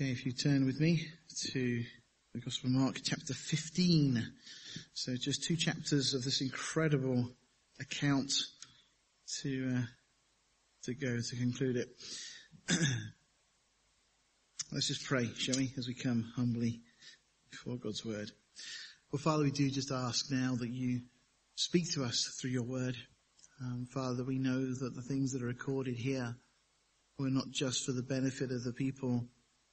Okay, if you turn with me to the Gospel of Mark chapter 15. So just two chapters of this incredible account to, uh, to go to conclude it. Let's just pray, shall we, as we come humbly before God's word. Well, Father, we do just ask now that you speak to us through your word. Um, Father, we know that the things that are recorded here were not just for the benefit of the people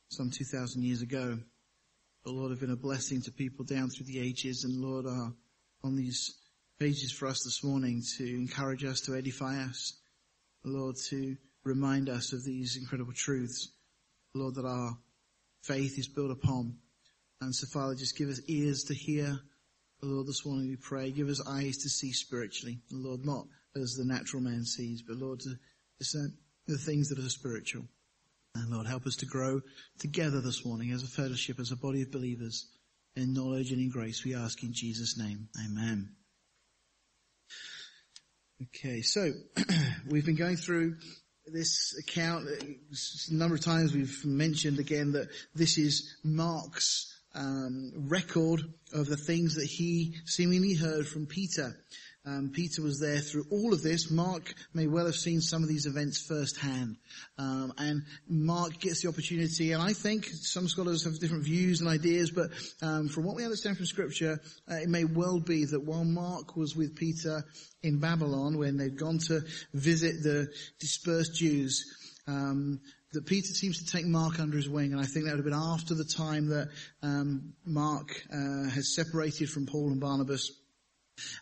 some 2,000 years ago, but Lord have been a blessing to people down through the ages and Lord are on these pages for us this morning to encourage us, to edify us, Lord, to remind us of these incredible truths, Lord, that our faith is built upon. And so Father, just give us ears to hear. Lord, this morning we pray, give us eyes to see spiritually. Lord, not as the natural man sees, but Lord, to discern the things that are spiritual. And Lord, help us to grow together this morning as a fellowship, as a body of believers in knowledge and in grace. We ask in Jesus' name. Amen. Okay, so we've been going through this account a number of times. We've mentioned again that this is Mark's um, record of the things that he seemingly heard from Peter. Um, Peter was there through all of this. Mark may well have seen some of these events firsthand. Um, and Mark gets the opportunity, and I think some scholars have different views and ideas, but um, from what we understand from Scripture, uh, it may well be that while Mark was with Peter in Babylon, when they'd gone to visit the dispersed Jews, um, that Peter seems to take Mark under his wing, and I think that would have been after the time that um, Mark uh, has separated from Paul and Barnabas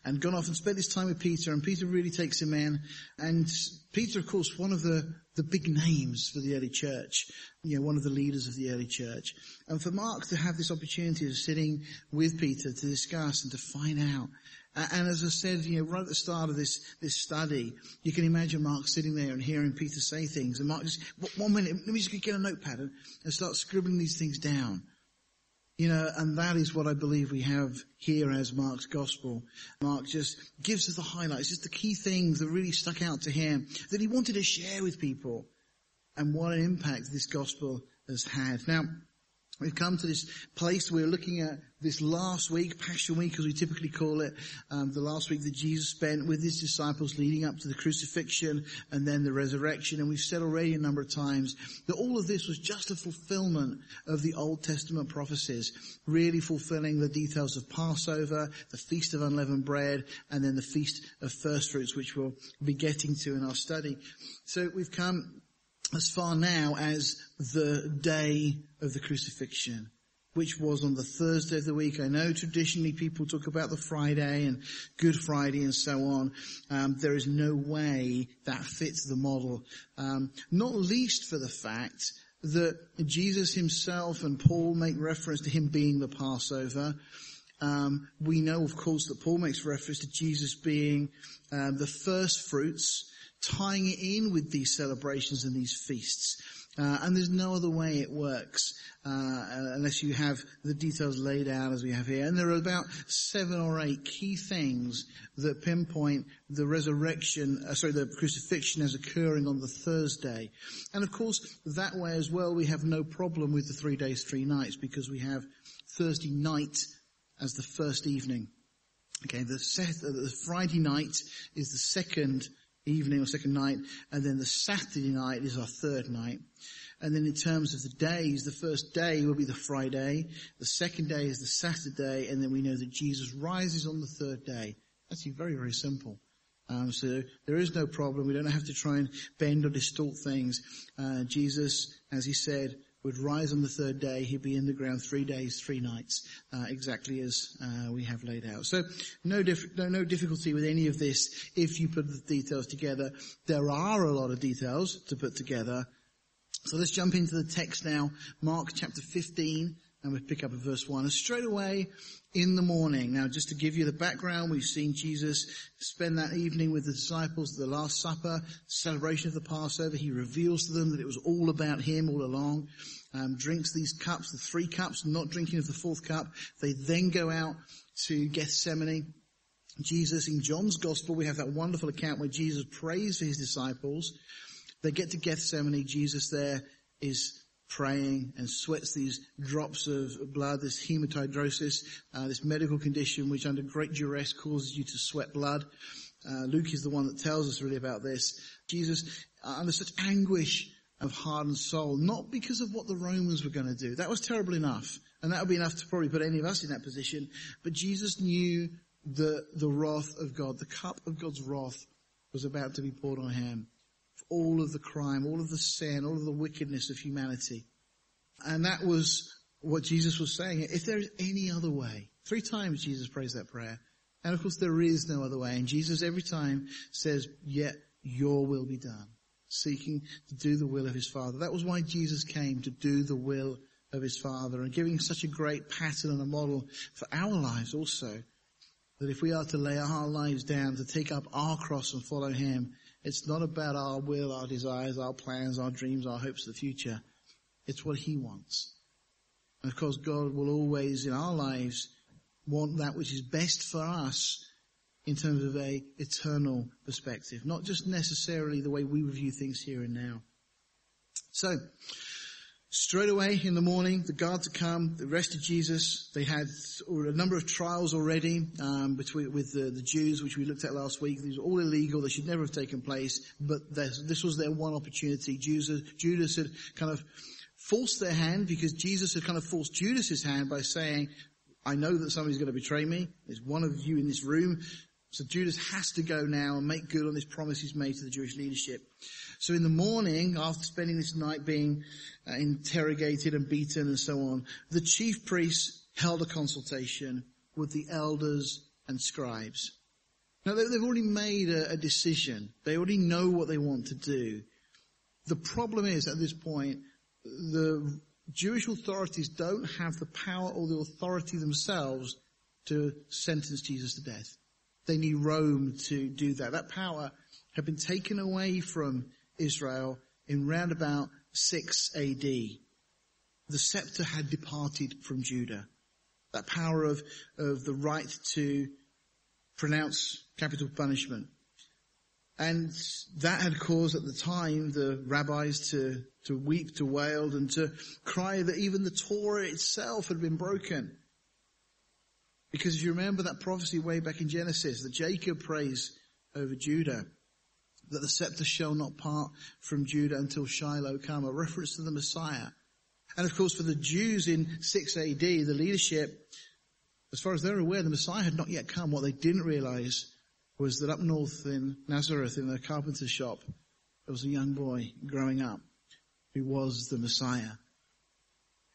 and gone off and spent this time with Peter, and Peter really takes him in. And Peter, of course, one of the, the big names for the early church, you know, one of the leaders of the early church. And for Mark to have this opportunity of sitting with Peter to discuss and to find out. And as I said, you know, right at the start of this, this study, you can imagine Mark sitting there and hearing Peter say things. And Mark just, one minute, let me just get a notepad and, and start scribbling these things down. You know, and that is what I believe we have here as Mark's gospel. Mark just gives us the highlights, just the key things that really stuck out to him that he wanted to share with people and what an impact this gospel has had. Now, We've come to this place we're looking at this last week, Passion Week as we typically call it, um, the last week that Jesus spent with his disciples leading up to the crucifixion and then the resurrection. And we've said already a number of times that all of this was just a fulfillment of the Old Testament prophecies, really fulfilling the details of Passover, the Feast of Unleavened Bread, and then the Feast of First Fruits, which we'll be getting to in our study. So we've come as far now as the day of the crucifixion, which was on the Thursday of the week. I know traditionally people talk about the Friday and Good Friday and so on. Um, there is no way that fits the model, um, not least for the fact that Jesus himself and Paul make reference to him being the Passover. Um, we know, of course, that Paul makes reference to Jesus being um, the first fruits tying it in with these celebrations and these feasts. Uh, and there's no other way it works uh, unless you have the details laid out as we have here. And there are about seven or eight key things that pinpoint the resurrection, uh, sorry, the crucifixion as occurring on the Thursday. And of course, that way as well, we have no problem with the three days, three nights, because we have Thursday night as the first evening. Okay, the, set, uh, the Friday night is the second evening or second night, and then the Saturday night is our third night. And then in terms of the days, the first day will be the Friday, the second day is the Saturday, and then we know that Jesus rises on the third day. That's very, very simple. Um, so there is no problem. We don't have to try and bend or distort things. Uh, Jesus, as he said, would rise on the third day. He'd be in the ground three days, three nights, uh, exactly as uh, we have laid out. So no, no, no difficulty with any of this if you put the details together. There are a lot of details to put together. So let's jump into the text now. Mark chapter 15 and we pick up at verse 1. And straight away in the morning. Now, just to give you the background, we've seen Jesus spend that evening with the disciples at the Last Supper, celebration of the Passover. He reveals to them that it was all about Him all along. Um, drinks these cups, the three cups, not drinking of the fourth cup. They then go out to Gethsemane. Jesus, in John's Gospel, we have that wonderful account where Jesus prays for His disciples. They get to Gethsemane. Jesus there is praying and sweats these drops of blood, this hematidrosis, uh, this medical condition which under great duress causes you to sweat blood. Uh, Luke is the one that tells us really about this. Jesus, uh, under such anguish of heart and soul, not because of what the Romans were going to do. That was terrible enough. And that would be enough to probably put any of us in that position. But Jesus knew the, the wrath of God. The cup of God's wrath was about to be poured on him. All of the crime, all of the sin, all of the wickedness of humanity. And that was what Jesus was saying. If there is any other way, three times Jesus prays that prayer. And of course there is no other way. And Jesus every time says, yet your will be done. Seeking to do the will of his Father. That was why Jesus came to do the will of his Father and giving such a great pattern and a model for our lives also. That if we are to lay our lives down, to take up our cross and follow him, it's not about our will, our desires, our plans, our dreams, our hopes for the future. It's what he wants. And of course God will always in our lives want that which is best for us in terms of a eternal perspective, not just necessarily the way we review things here and now. So, Straight away in the morning, the guards had come, they arrested Jesus. They had a number of trials already um, between with the, the, Jews, which we looked at last week. These were all illegal; they should never have taken place. But this, was their one opportunity. Judas, Judas had kind of forced their hand because Jesus had kind of forced Judas's hand by saying, "I know that somebody's going to betray me. There's one of you in this room." So Judas has to go now and make good on this promise he's made to the Jewish leadership. So in the morning, after spending this night being uh, interrogated and beaten and so on, the chief priests held a consultation with the elders and scribes. Now they've already made a, a decision. They already know what they want to do. The problem is at this point, the Jewish authorities don't have the power or the authority themselves to sentence Jesus to death. They need Rome to do that. That power had been taken away from Israel in round about 6 AD. The scepter had departed from Judah. That power of, of the right to pronounce capital punishment. And that had caused at the time the rabbis to, to weep, to wail, and to cry that even the Torah itself had been broken. Because if you remember that prophecy way back in Genesis, that Jacob prays over Judah, that the scepter shall not part from Judah until Shiloh come, a reference to the Messiah. And of course for the Jews in 6 AD, the leadership, as far as they're aware, the Messiah had not yet come. What they didn't realize was that up north in Nazareth in the carpenter's shop, there was a young boy growing up who was the Messiah.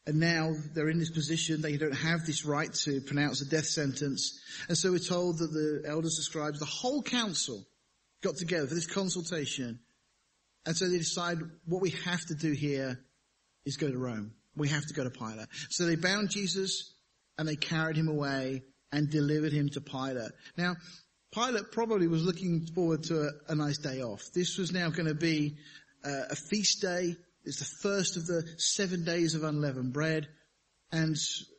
And now they're in this position, they don't have this right to pronounce a death sentence. And so we're told that the elders, the scribes, the whole council got together for this consultation. And so they decide what we have to do here is go to Rome. We have to go to Pilate. So they bound Jesus and they carried him away and delivered him to Pilate. Now, Pilate probably was looking forward to a, a nice day off. This was now going to be uh, a feast day. It's the first of the seven days of unleavened bread. And,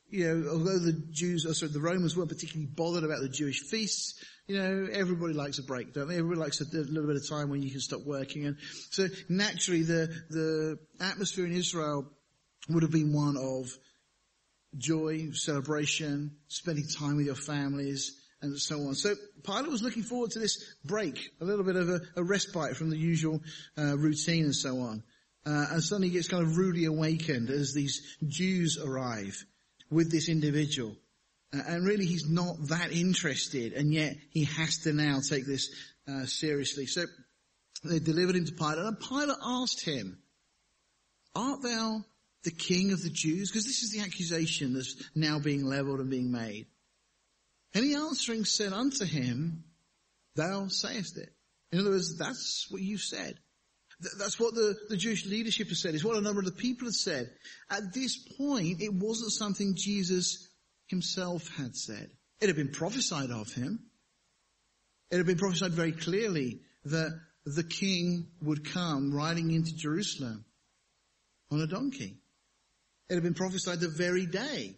you know, although the Jews, or sorry, the Romans weren't particularly bothered about the Jewish feasts, you know, everybody likes a break, don't they? Everybody likes a, a little bit of time when you can stop working. And so naturally the, the atmosphere in Israel would have been one of joy, celebration, spending time with your families, and so on. So Pilate was looking forward to this break, a little bit of a, a respite from the usual uh, routine and so on. Uh, and suddenly he gets kind of rudely awakened as these Jews arrive with this individual. Uh, and really he's not that interested, and yet he has to now take this uh, seriously. So they delivered him to Pilate, and Pilate asked him, Art thou the king of the Jews? Because this is the accusation that's now being leveled and being made. And he answering said unto him, Thou sayest it. In other words, that's what you said. That's what the, the Jewish leadership has said. It's what a number of the people have said. At this point, it wasn't something Jesus himself had said. It had been prophesied of him. It had been prophesied very clearly that the king would come riding into Jerusalem on a donkey. It had been prophesied the very day.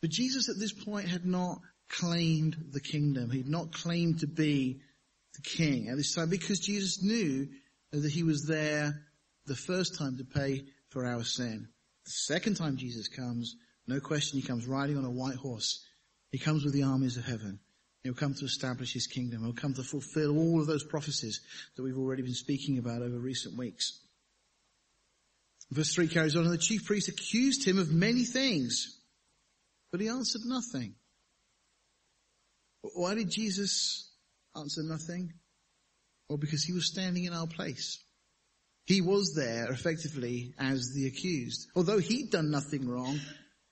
But Jesus at this point had not claimed the kingdom. He had not claimed to be the king at this time because Jesus knew that he was there the first time to pay for our sin. The second time Jesus comes, no question, he comes riding on a white horse. He comes with the armies of heaven. He'll come to establish his kingdom. He'll come to fulfill all of those prophecies that we've already been speaking about over recent weeks. Verse 3 carries on, and the chief priest accused him of many things, but he answered nothing. Why did Jesus answer nothing? Well, because he was standing in our place. He was there effectively as the accused. Although he'd done nothing wrong,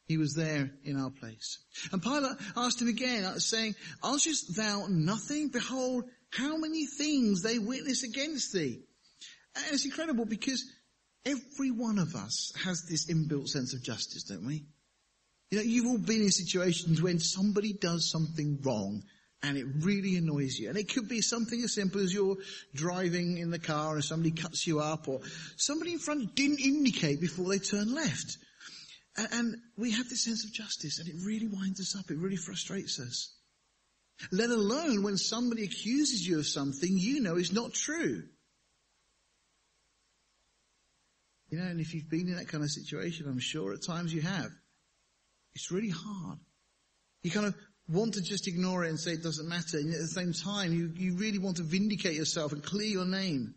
he was there in our place. And Pilate asked him again, uh, saying, Answerest thou nothing? Behold, how many things they witness against thee. And it's incredible because every one of us has this inbuilt sense of justice, don't we? You know, you've all been in situations when somebody does something wrong and it really annoys you. And it could be something as simple as you're driving in the car and somebody cuts you up or somebody in front didn't indicate before they turn left. And, and we have this sense of justice and it really winds us up. It really frustrates us. Let alone when somebody accuses you of something you know is not true. You know, and if you've been in that kind of situation, I'm sure at times you have. It's really hard. You kind of want to just ignore it and say it doesn't matter. And at the same time, you, you really want to vindicate yourself and clear your name.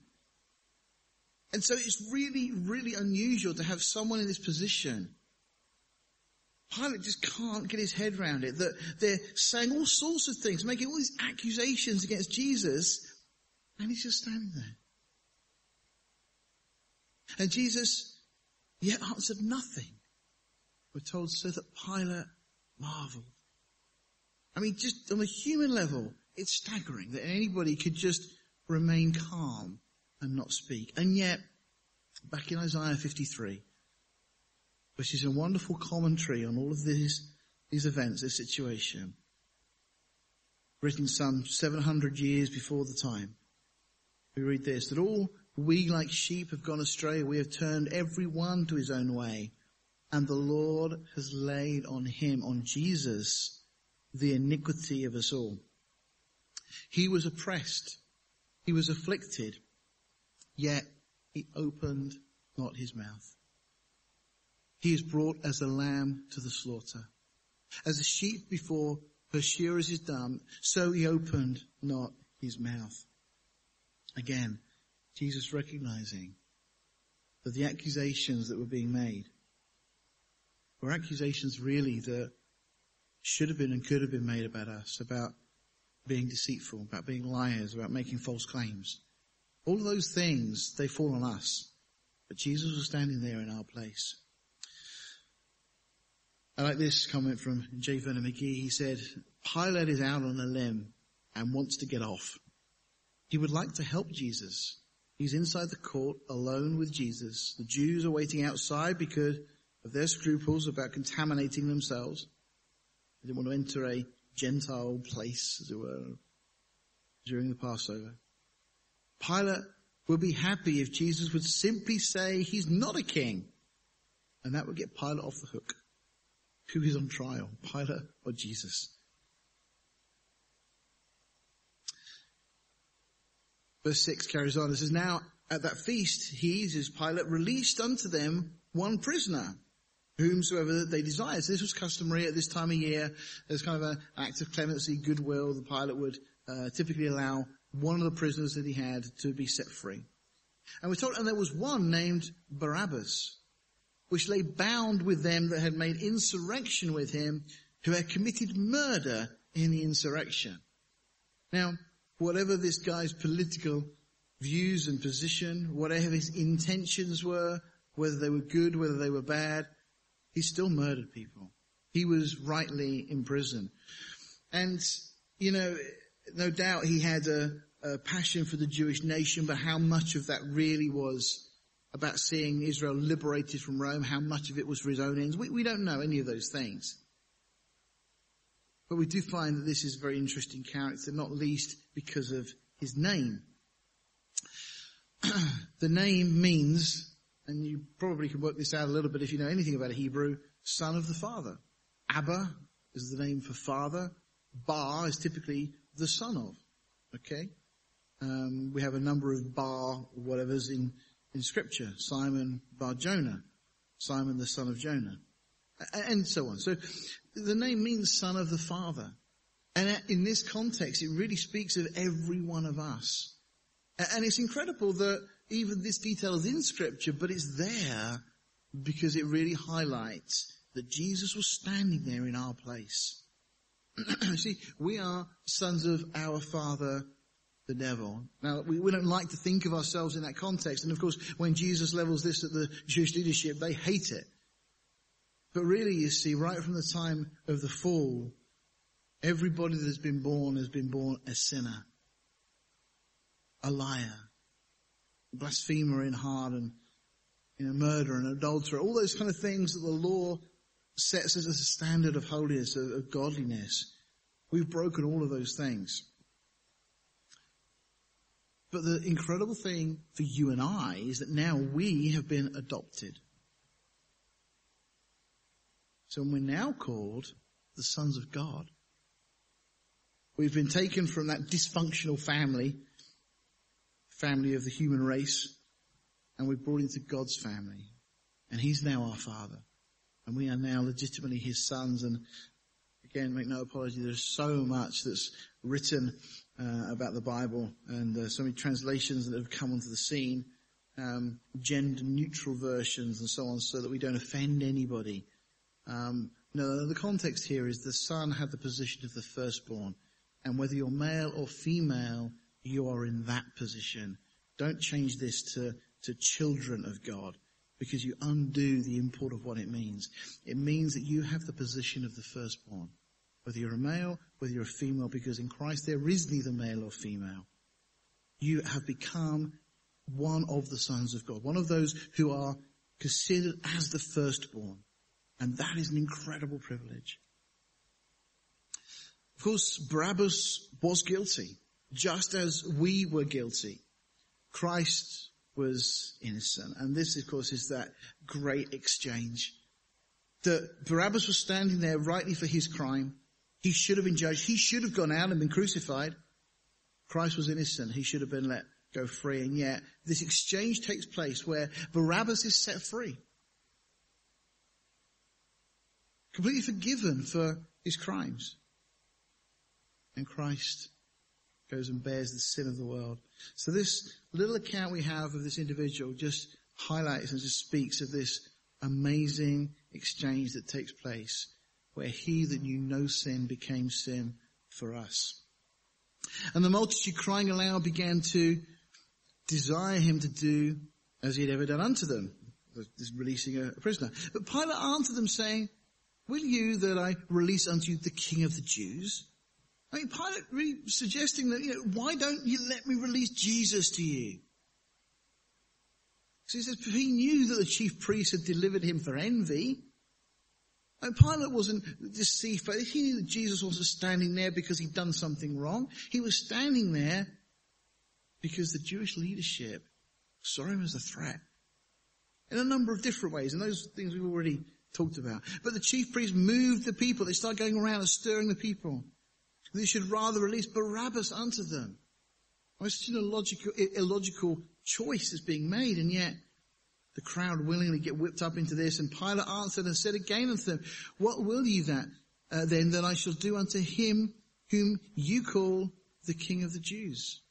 And so it's really, really unusual to have someone in this position. Pilate just can't get his head around it, that they're saying all sorts of things, making all these accusations against Jesus, and he's just standing there. And Jesus yet answered nothing. We're told so that Pilate marveled. I mean, just on a human level, it's staggering that anybody could just remain calm and not speak. And yet, back in Isaiah 53, which is a wonderful commentary on all of these, these events, this situation, written some 700 years before the time, we read this, that all we like sheep have gone astray, we have turned every one to his own way, and the Lord has laid on him, on Jesus, the iniquity of us all. He was oppressed. He was afflicted. Yet he opened not his mouth. He is brought as a lamb to the slaughter. As a sheep before her shearers is dumb, so he opened not his mouth. Again, Jesus recognizing that the accusations that were being made were accusations really that should have been and could have been made about us, about being deceitful, about being liars, about making false claims. All of those things, they fall on us. But Jesus was standing there in our place. I like this comment from J. Vernon McGee. He said, Pilate is out on a limb and wants to get off. He would like to help Jesus. He's inside the court alone with Jesus. The Jews are waiting outside because of their scruples about contaminating themselves. They didn't want to enter a Gentile place, as it were, during the Passover. Pilate would be happy if Jesus would simply say he's not a king. And that would get Pilate off the hook. Who is on trial, Pilate or Jesus? Verse 6 carries on. It says, Now at that feast, he, as Pilate, released unto them one prisoner whomsoever they desired. So this was customary at this time of year. There's kind of an act of clemency, goodwill. The Pilate would uh, typically allow one of the prisoners that he had to be set free. And we're told, and there was one named Barabbas, which lay bound with them that had made insurrection with him, who had committed murder in the insurrection. Now, whatever this guy's political views and position, whatever his intentions were, whether they were good, whether they were bad, he still murdered people. He was rightly in prison. And, you know, no doubt he had a, a passion for the Jewish nation, but how much of that really was about seeing Israel liberated from Rome, how much of it was for his own ends. We, we, don't know any of those things. But we do find that this is a very interesting character, not least because of his name. the name means and you probably can work this out a little bit if you know anything about Hebrew, son of the father. Abba is the name for father. Bar is typically the son of. Okay? Um, we have a number of bar whatevers in, in scripture. Simon Bar Jonah. Simon the son of Jonah, and so on. So the name means son of the father. And in this context, it really speaks of every one of us. And it's incredible that even this detail is in scripture, but it's there because it really highlights that Jesus was standing there in our place. See, we are sons of our father, the devil. Now, we, we don't like to think of ourselves in that context. And of course, when Jesus levels this at the Jewish leadership, they hate it. But really, you see, right from the time of the fall, everybody that has been born has been born a sinner, a liar, blasphemer in heart, and you know, murderer and adulterer, all those kind of things that the law sets as a standard of holiness, of, of godliness. We've broken all of those things. But the incredible thing for you and I is that now we have been adopted. So we're now called the sons of God. We've been taken from that dysfunctional family, family of the human race, and we're brought into God's family. And He's now our Father. And we are now legitimately His sons. And again, make no apology, there's so much that's written uh, about the Bible and uh, so many translations that have come onto the scene, um, gender neutral versions and so on so that we don't offend anybody. Um, no, the context here is the son had the position of the firstborn. And whether you're male or female, you are in that position. Don't change this to, to children of God because you undo the import of what it means. It means that you have the position of the firstborn. Whether you're a male, whether you're a female, because in Christ there is neither male or female. You have become one of the sons of God, one of those who are considered as the firstborn. And that is an incredible privilege. Of course, Barabbas was guilty, just as we were guilty. Christ was innocent. And this, of course, is that great exchange. That Barabbas was standing there rightly for his crime. He should have been judged. He should have gone out and been crucified. Christ was innocent. He should have been let go free. And yet, this exchange takes place where Barabbas is set free. completely forgiven for his crimes. And Christ goes and bears the sin of the world. So this little account we have of this individual just highlights and just speaks of this amazing exchange that takes place where he that knew no sin became sin for us. And the multitude crying aloud began to desire him to do as he had ever done unto them, this releasing a prisoner. But Pilate answered them saying, Will you that I release unto you the King of the Jews? I mean, Pilate really suggesting that, you know, why don't you let me release Jesus to you? So he says, he knew that the chief priests had delivered him for envy. And Pilate wasn't deceived, he knew that Jesus wasn't standing there because he'd done something wrong. He was standing there because the Jewish leadership saw him as a threat in a number of different ways. And those things we've already talked about. But the chief priests moved the people. They started going around and stirring the people. They should rather release Barabbas unto them. It's such an illogical, illogical choice is being made, and yet the crowd willingly get whipped up into this. And Pilate answered and said again unto them, What will ye that uh, then that I shall do unto him whom you call the King of the Jews?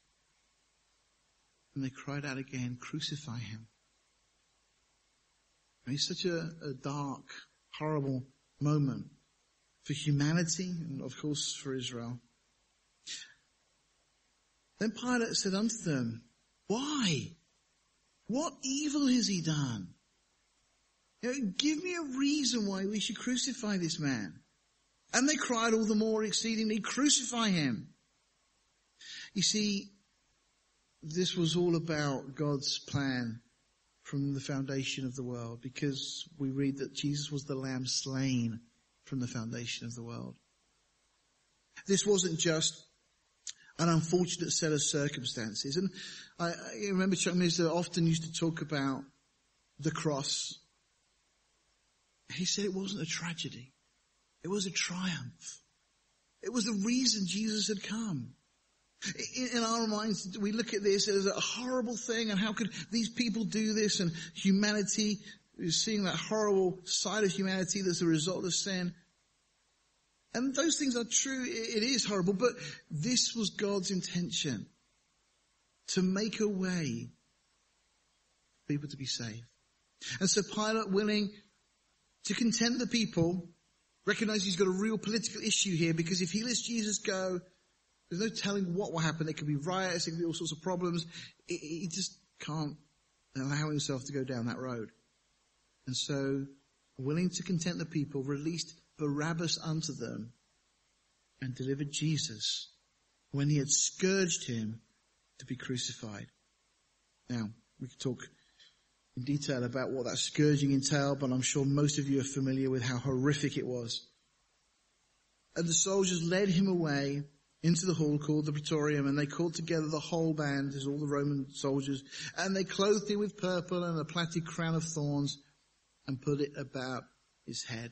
And they cried out again, Crucify him. It's such a, a dark, horrible moment for humanity and of course for Israel. Then Pilate said unto them, why? What evil has he done? You know, give me a reason why we should crucify this man. And they cried all the more exceedingly, crucify him. You see, this was all about God's plan from the foundation of the world because we read that Jesus was the lamb slain from the foundation of the world. This wasn't just an unfortunate set of circumstances. And I, I remember Chuck Missler often used to talk about the cross. He said it wasn't a tragedy. It was a triumph. It was the reason Jesus had come. In our minds, we look at this as a horrible thing and how could these people do this and humanity seeing that horrible side of humanity that's a result of sin. And those things are true. It is horrible, but this was God's intention to make a way for people to be saved. And so Pilate willing to content the people, recognize he's got a real political issue here because if he lets Jesus go, there's no telling what will happen. There could be riots, there could be all sorts of problems. He just can't allow himself to go down that road. And so, willing to content the people, released Barabbas unto them and delivered Jesus when he had scourged him to be crucified. Now, we could talk in detail about what that scourging entailed, but I'm sure most of you are familiar with how horrific it was. And the soldiers led him away into the hall called the Praetorium, and they called together the whole band, as all the Roman soldiers, and they clothed him with purple and a plaited crown of thorns, and put it about his head.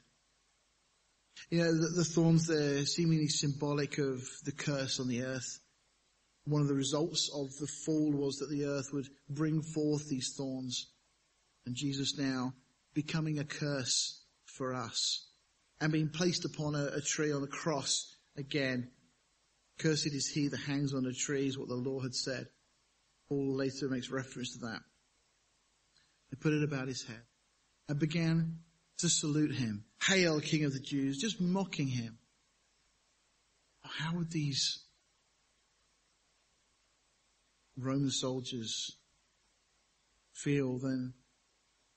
You know, the, the thorns there seemingly symbolic of the curse on the earth. One of the results of the fall was that the earth would bring forth these thorns. And Jesus now becoming a curse for us and being placed upon a, a tree on a cross again. Cursed is he that hangs on a tree is what the law had said. Paul later makes reference to that. They put it about his head and began to salute him. Hail, King of the Jews, just mocking him. How would these Roman soldiers feel then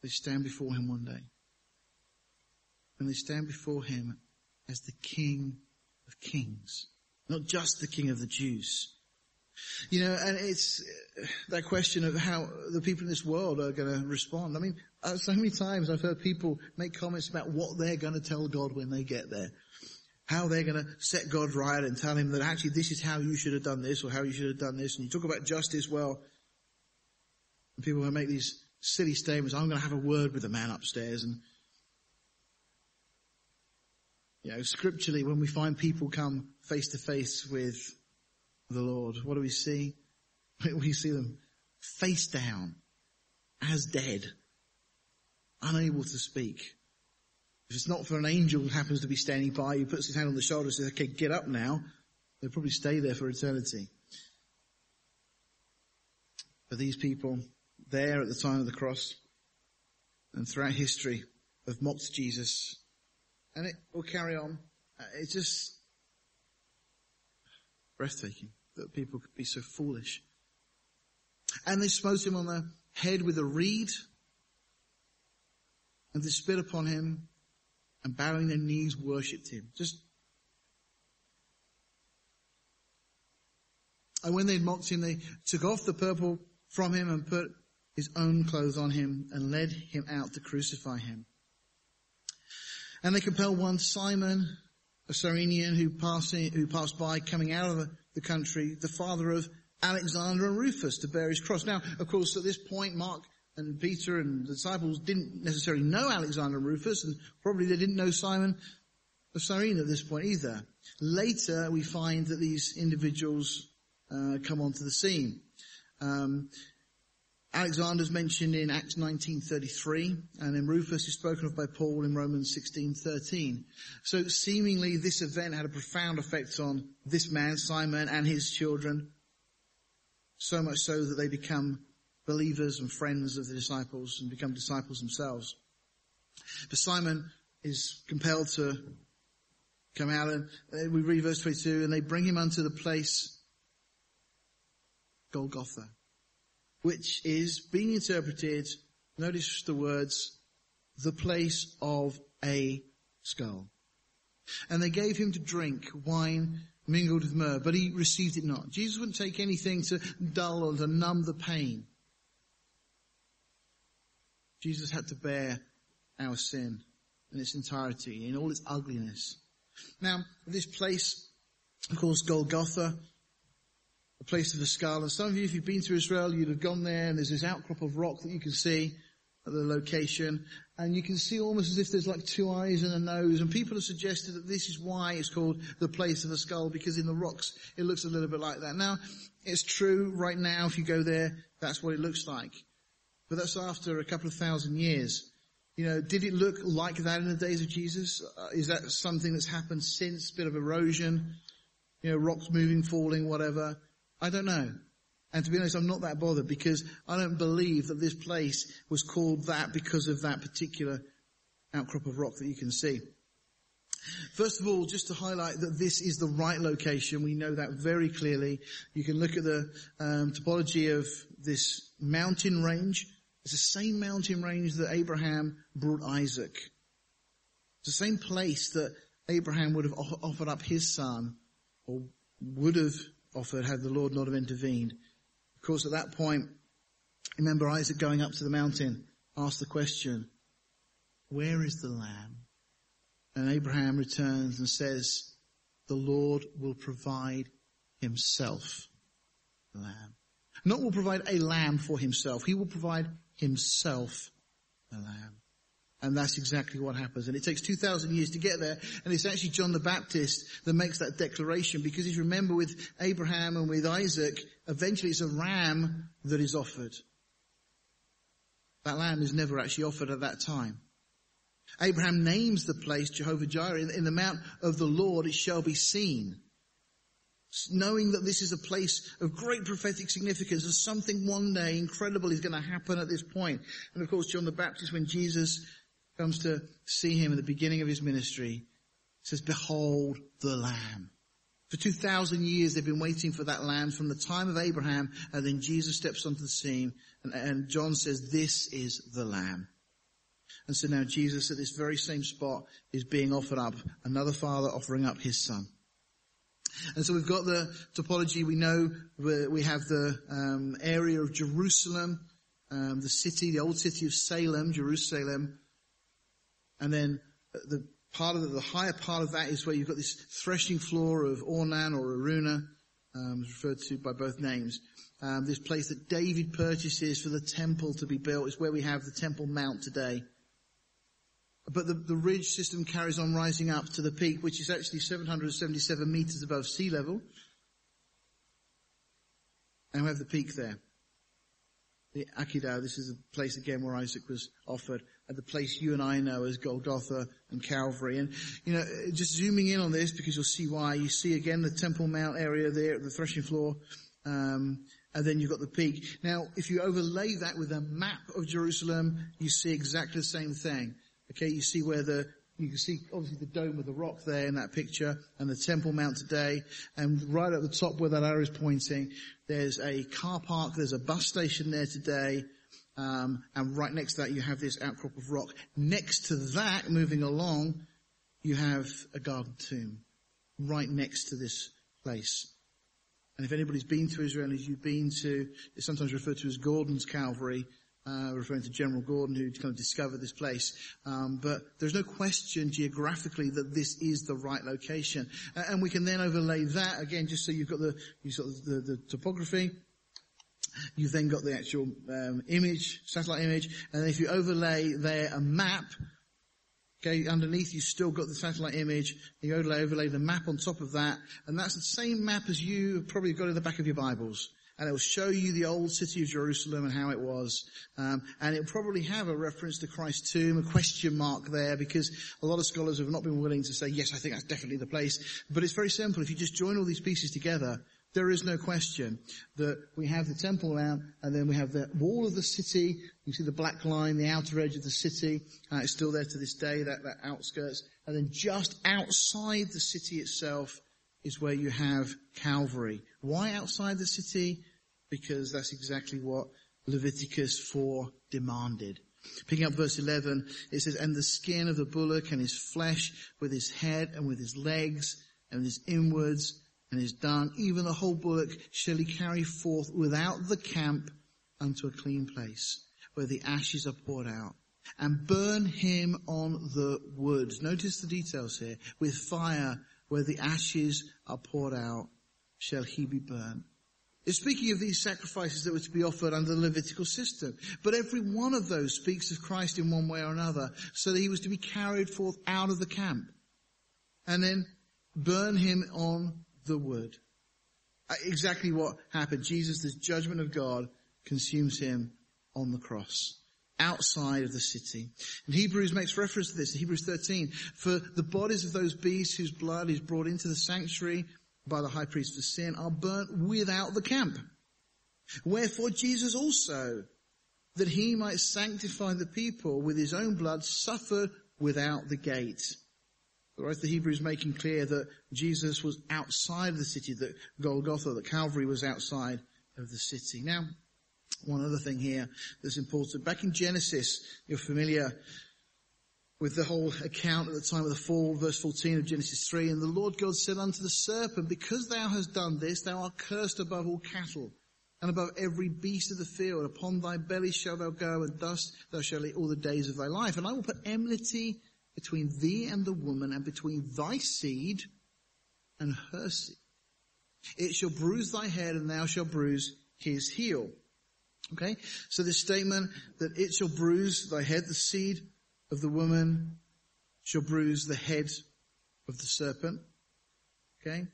they stand before him one day. When they stand before him as the King of Kings, not just the King of the Jews. You know, and it's that question of how the people in this world are going to respond. I mean, uh, so many times I've heard people make comments about what they're going to tell God when they get there. How they're going to set God right and tell him that actually this is how you should have done this or how you should have done this. And you talk about justice, well, people will make these silly statements. I'm going to have a word with the man upstairs. And, you know, scripturally, when we find people come face to face with the Lord, what do we see? We see them face down as dead, unable to speak. If it's not for an angel who happens to be standing by, he puts his hand on the shoulder and says, okay, get up now. They'll probably stay there for eternity. But these people, there at the time of the cross and throughout history have mocked Jesus. And it will carry on. Uh, it's just breathtaking that people could be so foolish. And they smote him on the head with a reed and they spit upon him and bowing their knees worshipped him. Just and when they mocked him, they took off the purple from him and put his own clothes on him and led him out to crucify him. And they compelled one Simon, a Cyrenian who passed, who passed by coming out of the, the country, the father of Alexander and Rufus to bear his cross. Now, of course, at this point, Mark and Peter and the disciples didn't necessarily know Alexander and Rufus, and probably they didn't know Simon of Cyrene at this point either. Later, we find that these individuals uh, come onto the scene. Um, Alexander's mentioned in Acts 19:33, and then Rufus is spoken of by Paul in Romans 16:13. So seemingly this event had a profound effect on this man Simon and his children, so much so that they become believers and friends of the disciples and become disciples themselves. But Simon is compelled to come out, and we read verse 22, and they bring him unto the place Golgotha which is being interpreted, notice the words, the place of a skull. And they gave him to drink wine mingled with myrrh, but he received it not. Jesus wouldn't take anything to dull or to numb the pain. Jesus had to bear our sin in its entirety, in all its ugliness. Now, this place, of course, Golgotha, a place of the skull. And some of you, if you've been to Israel, you'd have gone there and there's this outcrop of rock that you can see at the location. And you can see almost as if there's like two eyes and a nose. And people have suggested that this is why it's called the place of the skull, because in the rocks it looks a little bit like that. Now, it's true right now if you go there, that's what it looks like. But that's after a couple of thousand years. You know, did it look like that in the days of Jesus? Uh, is that something that's happened since? Bit of erosion? You know, rocks moving, falling, whatever? I don't know. And to be honest, I'm not that bothered because I don't believe that this place was called that because of that particular outcrop of rock that you can see. First of all, just to highlight that this is the right location, we know that very clearly. You can look at the um, topology of this mountain range. It's the same mountain range that Abraham brought Isaac. It's the same place that Abraham would have offered up his son, or would have offered had the Lord not have intervened. Of course, at that point, remember Isaac going up to the mountain, asked the question, where is the lamb? And Abraham returns and says, the Lord will provide himself the lamb. Not will provide a lamb for himself. He will provide himself the lamb. And that's exactly what happens. And it takes 2,000 years to get there. And it's actually John the Baptist that makes that declaration because if you remember with Abraham and with Isaac, eventually it's a ram that is offered. That lamb is never actually offered at that time. Abraham names the place Jehovah Jireh. In the mount of the Lord it shall be seen knowing that this is a place of great prophetic significance and something one day incredible is going to happen at this point. And of course, John the Baptist, when Jesus comes to see him at the beginning of his ministry, says, behold the lamb. For 2,000 years they've been waiting for that lamb from the time of Abraham and then Jesus steps onto the scene and, and John says, this is the lamb. And so now Jesus at this very same spot is being offered up, another father offering up his son. And so we've got the topology. We know we have the um, area of Jerusalem, um, the city, the old city of Salem, Jerusalem, and then the part of the, the, higher part of that is where you've got this threshing floor of Ornan or Araunah, um, referred to by both names. Um, this place that David purchases for the temple to be built is where we have the Temple Mount today. But the, the ridge system carries on rising up to the peak, which is actually 777 meters above sea level. And we have the peak there. The Akedah, this is a place again where Isaac was offered, at the place you and I know as Golgotha and Calvary. And, you know, just zooming in on this because you'll see why. You see again the Temple Mount area there, the threshing floor, um, and then you've got the peak. Now, if you overlay that with a map of Jerusalem, you see exactly the same thing. Okay, you see where the, you can see obviously the dome of the rock there in that picture and the temple mount today. And right at the top where that arrow is pointing, there's a car park, there's a bus station there today. Um, and right next to that you have this outcrop of rock. Next to that, moving along, you have a garden tomb right next to this place. And if anybody's been to Israel, as you've been to, it's sometimes referred to as Gordon's Calvary, uh, referring to General Gordon who kind of discovered this place. Um, but there's no question geographically that this is the right location. And we can then overlay that again, just so you've got the, you sort of the, the topography. You've then got the actual um, image, satellite image, and if you overlay there a map, okay, underneath you've still got the satellite image. You overlay, overlay the map on top of that, and that's the same map as you probably got in the back of your Bibles and it will show you the old city of Jerusalem and how it was. Um, and it'll probably have a reference to Christ's tomb, a question mark there, because a lot of scholars have not been willing to say, yes, I think that's definitely the place. But it's very simple. If you just join all these pieces together, there is no question that we have the temple mount and then we have the wall of the city. You see the black line, the outer edge of the city. Uh, it's still there to this day, that, that outskirts. And then just outside the city itself is where you have Calvary. Why outside the city? because that's exactly what Leviticus 4 demanded. Picking up verse 11, it says, And the skin of the bullock and his flesh with his head and with his legs and his inwards and is done, even the whole bullock shall he carry forth without the camp unto a clean place where the ashes are poured out and burn him on the wood. Notice the details here. With fire where the ashes are poured out shall he be burnt. It's speaking of these sacrifices that were to be offered under the Levitical system. But every one of those speaks of Christ in one way or another, so that he was to be carried forth out of the camp. And then burn him on the wood. Uh, exactly what happened. Jesus, this judgment of God, consumes him on the cross. outside of the city. And Hebrews makes reference to this in Hebrews 13. For the bodies of those beasts whose blood is brought into the sanctuary by the high priest for sin are burnt without the camp. Wherefore Jesus also, that he might sanctify the people with his own blood, suffered without the gate. Of the Hebrews making clear that Jesus was outside the city, that Golgotha, that Calvary was outside of the city. Now, one other thing here that's important. Back in Genesis, you're familiar with the whole account at the time of the fall, verse 14 of Genesis 3. And the Lord God said unto the serpent, Because thou hast done this, thou art cursed above all cattle and above every beast of the field. Upon thy belly shalt thou go, and dust thou shalt eat all the days of thy life. And I will put enmity between thee and the woman, and between thy seed and her seed. It shall bruise thy head, and thou shalt bruise his heel. Okay? So this statement that it shall bruise thy head, the seed of the woman shall bruise the head of the serpent. Okay?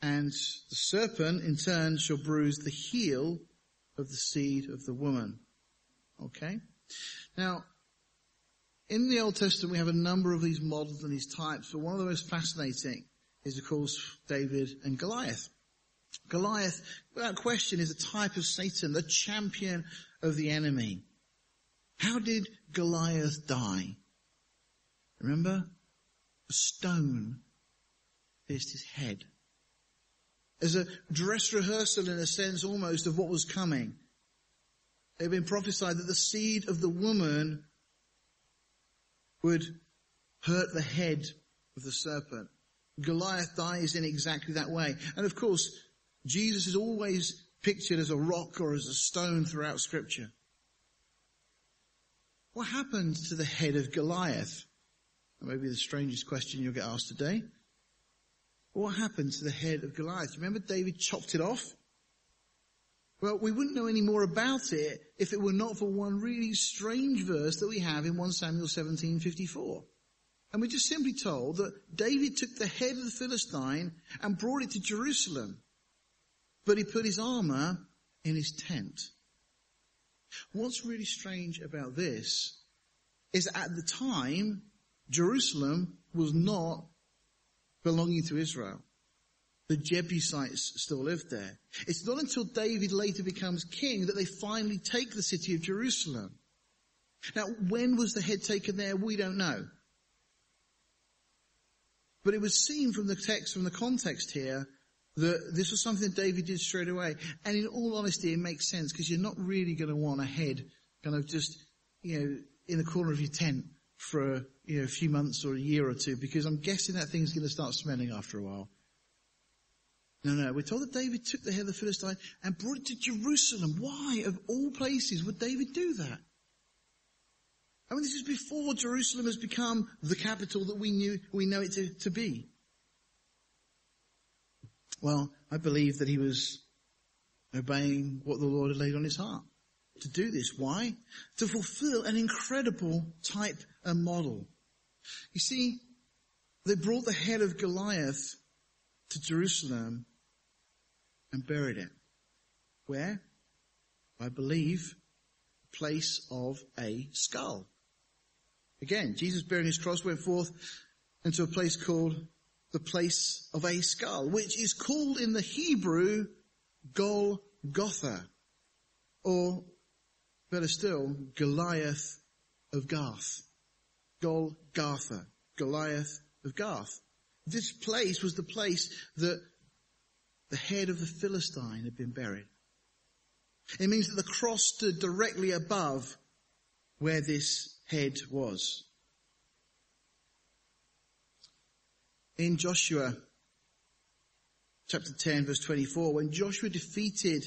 And the serpent in turn shall bruise the heel of the seed of the woman. Okay? Now, in the Old Testament we have a number of these models and these types, but one of the most fascinating is of course David and Goliath. Goliath, without question, is a type of Satan, the champion of the enemy. How did Goliath die? Remember? A stone pierced his head. As a dress rehearsal in a sense almost of what was coming. It had been prophesied that the seed of the woman would hurt the head of the serpent. Goliath dies in exactly that way. And of course, Jesus is always pictured as a rock or as a stone throughout scripture. What happened to the head of Goliath? Maybe the strangest question you'll get asked today. What happened to the head of Goliath? Remember David chopped it off? Well, we wouldn't know any more about it if it were not for one really strange verse that we have in 1 Samuel 17:54. And we're just simply told that David took the head of the Philistine and brought it to Jerusalem but he put his armor in his tent. What's really strange about this is that at the time, Jerusalem was not belonging to Israel. The Jebusites still lived there. It's not until David later becomes king that they finally take the city of Jerusalem. Now, when was the head taken there? We don't know. But it was seen from the text, from the context here, that this was something that David did straight away. And in all honesty, it makes sense because you're not really going to want a head kind of just, you know, in the corner of your tent for you know, a few months or a year or two because I'm guessing that thing's going to start smelling after a while. No, no, we're told that David took the head of the Philistine and brought it to Jerusalem. Why, of all places, would David do that? I mean, this is before Jerusalem has become the capital that we knew, we know it to, to be. Well, I believe that he was obeying what the Lord had laid on his heart to do this. Why? To fulfill an incredible type and model. You see, they brought the head of Goliath to Jerusalem and buried it. Where? I believe, place of a skull. Again, Jesus bearing his cross went forth into a place called the place of a skull, which is called in the Hebrew Golgotha, or better still, Goliath of Gath. Golgotha, Goliath of Gath. This place was the place that the head of the Philistine had been buried. It means that the cross stood directly above where this head was. in Joshua chapter 10 verse 24, when Joshua defeated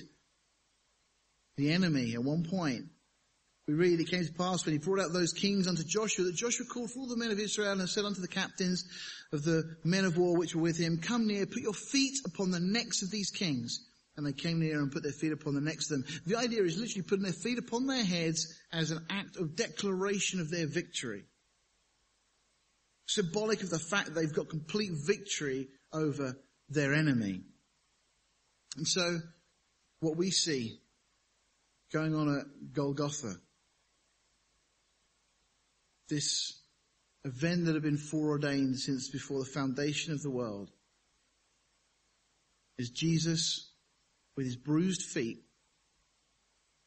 the enemy at one point, we read it came to pass when he brought out those kings unto Joshua that Joshua called for all the men of Israel and said unto the captains of the men of war which were with him, come near, put your feet upon the necks of these kings. And they came near and put their feet upon the necks of them. The idea is literally putting their feet upon their heads as an act of declaration of their victory symbolic of the fact that they've got complete victory over their enemy. And so, what we see going on at Golgotha this event that had been foreordained since before the foundation of the world is Jesus with his bruised feet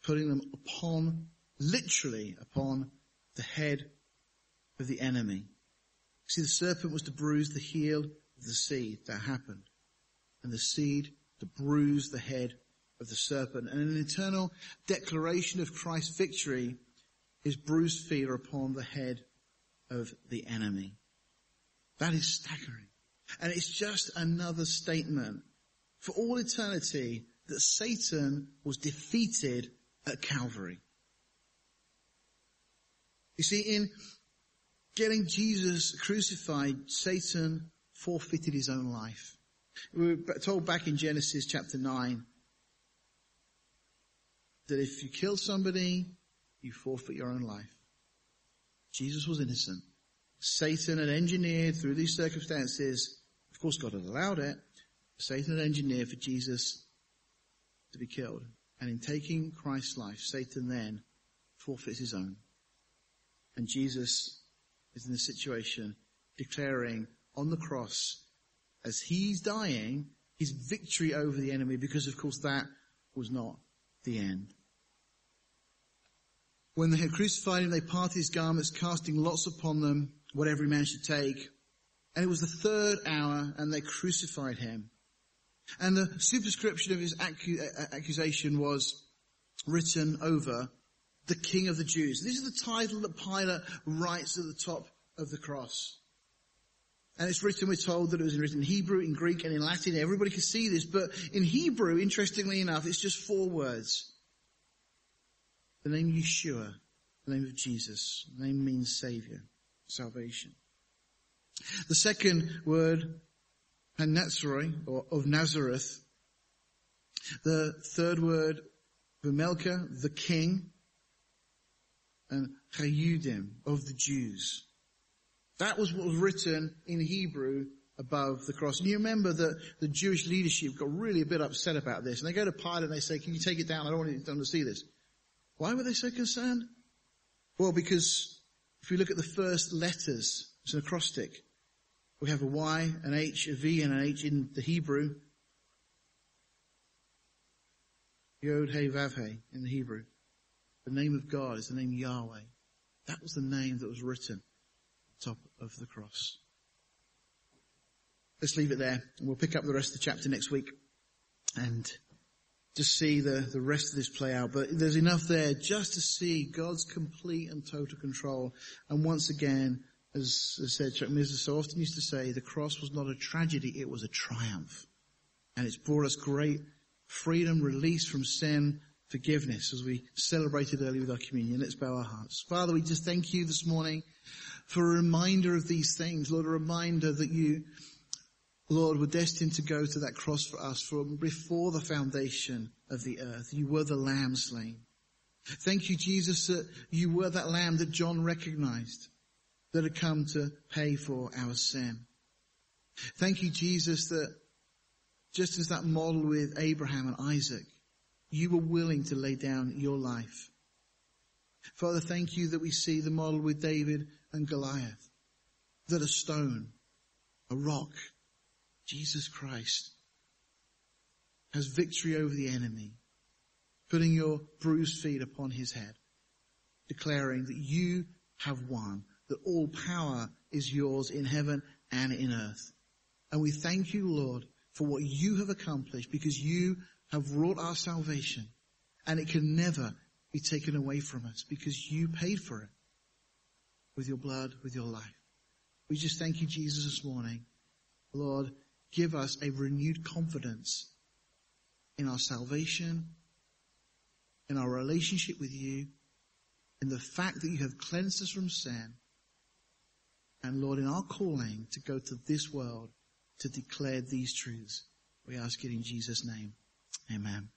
putting them upon, literally upon the head of the enemy. See, the serpent was to bruise the heel of the seed. That happened. And the seed to bruise the head of the serpent. And an eternal declaration of Christ's victory, his bruised feet are upon the head of the enemy. That is staggering. And it's just another statement for all eternity that Satan was defeated at Calvary. You see, in getting Jesus crucified, Satan forfeited his own life. We were told back in Genesis chapter 9 that if you kill somebody, you forfeit your own life. Jesus was innocent. Satan had engineered through these circumstances, of course God had allowed it, Satan had engineered for Jesus to be killed. And in taking Christ's life, Satan then forfeits his own. And Jesus is in a situation declaring on the cross, as he's dying, his victory over the enemy, because of course that was not the end. When they had crucified him, they parted his garments, casting lots upon them, what every man should take. And it was the third hour, and they crucified him. And the superscription of his accu- uh, uh, accusation was written over the King of the Jews. This is the title that Pilate writes at the top of the cross. And it's written, we're told that it was written in Hebrew, in Greek, and in Latin. Everybody can see this, but in Hebrew, interestingly enough, it's just four words. The name Yeshua, the name of Jesus. The name means Savior, salvation. The second word Hanatsari, or of Nazareth. The third word, Vimelka, the king, and Chayudim, of the Jews. That was what was written in Hebrew above the cross. And you remember that the Jewish leadership got really a bit upset about this. And they go to Pilate and they say, can you take it down? I don't want them to see this. Why were they so concerned? Well, because if we look at the first letters, it's an acrostic. We have a Y, an H, a V, and an H in the Hebrew. Yod He Vav He in the Hebrew. The name of God is the name Yahweh. That was the name that was written top of the cross. Let's leave it there and we'll pick up the rest of the chapter next week and just see the, the rest of this play out. But there's enough there just to see God's complete and total control. And once again, as I said, Chuck so often used to say, the cross was not a tragedy, it was a triumph. And it's brought us great freedom, release from sin, forgiveness as we celebrated earlier with our communion. Let's bow our hearts. Father, we just thank you this morning for a reminder of these things. Lord, a reminder that you, Lord, were destined to go to that cross for us from before the foundation of the earth. You were the lamb slain. Thank you, Jesus, that you were that lamb that John recognized that had come to pay for our sin. Thank you, Jesus, that just as that model with Abraham and Isaac, you were willing to lay down your life. Father, thank you that we see the model with David and Goliath, that a stone, a rock, Jesus Christ, has victory over the enemy, putting your bruised feet upon his head, declaring that you have won that all power is yours in heaven and in earth. And we thank you, Lord, for what you have accomplished because you have wrought our salvation and it can never be taken away from us because you paid for it with your blood, with your life. We just thank you, Jesus, this morning. Lord, give us a renewed confidence in our salvation, in our relationship with you, in the fact that you have cleansed us from sin, and Lord, in our calling to go to this world to declare these truths, we ask it in Jesus' name. Amen.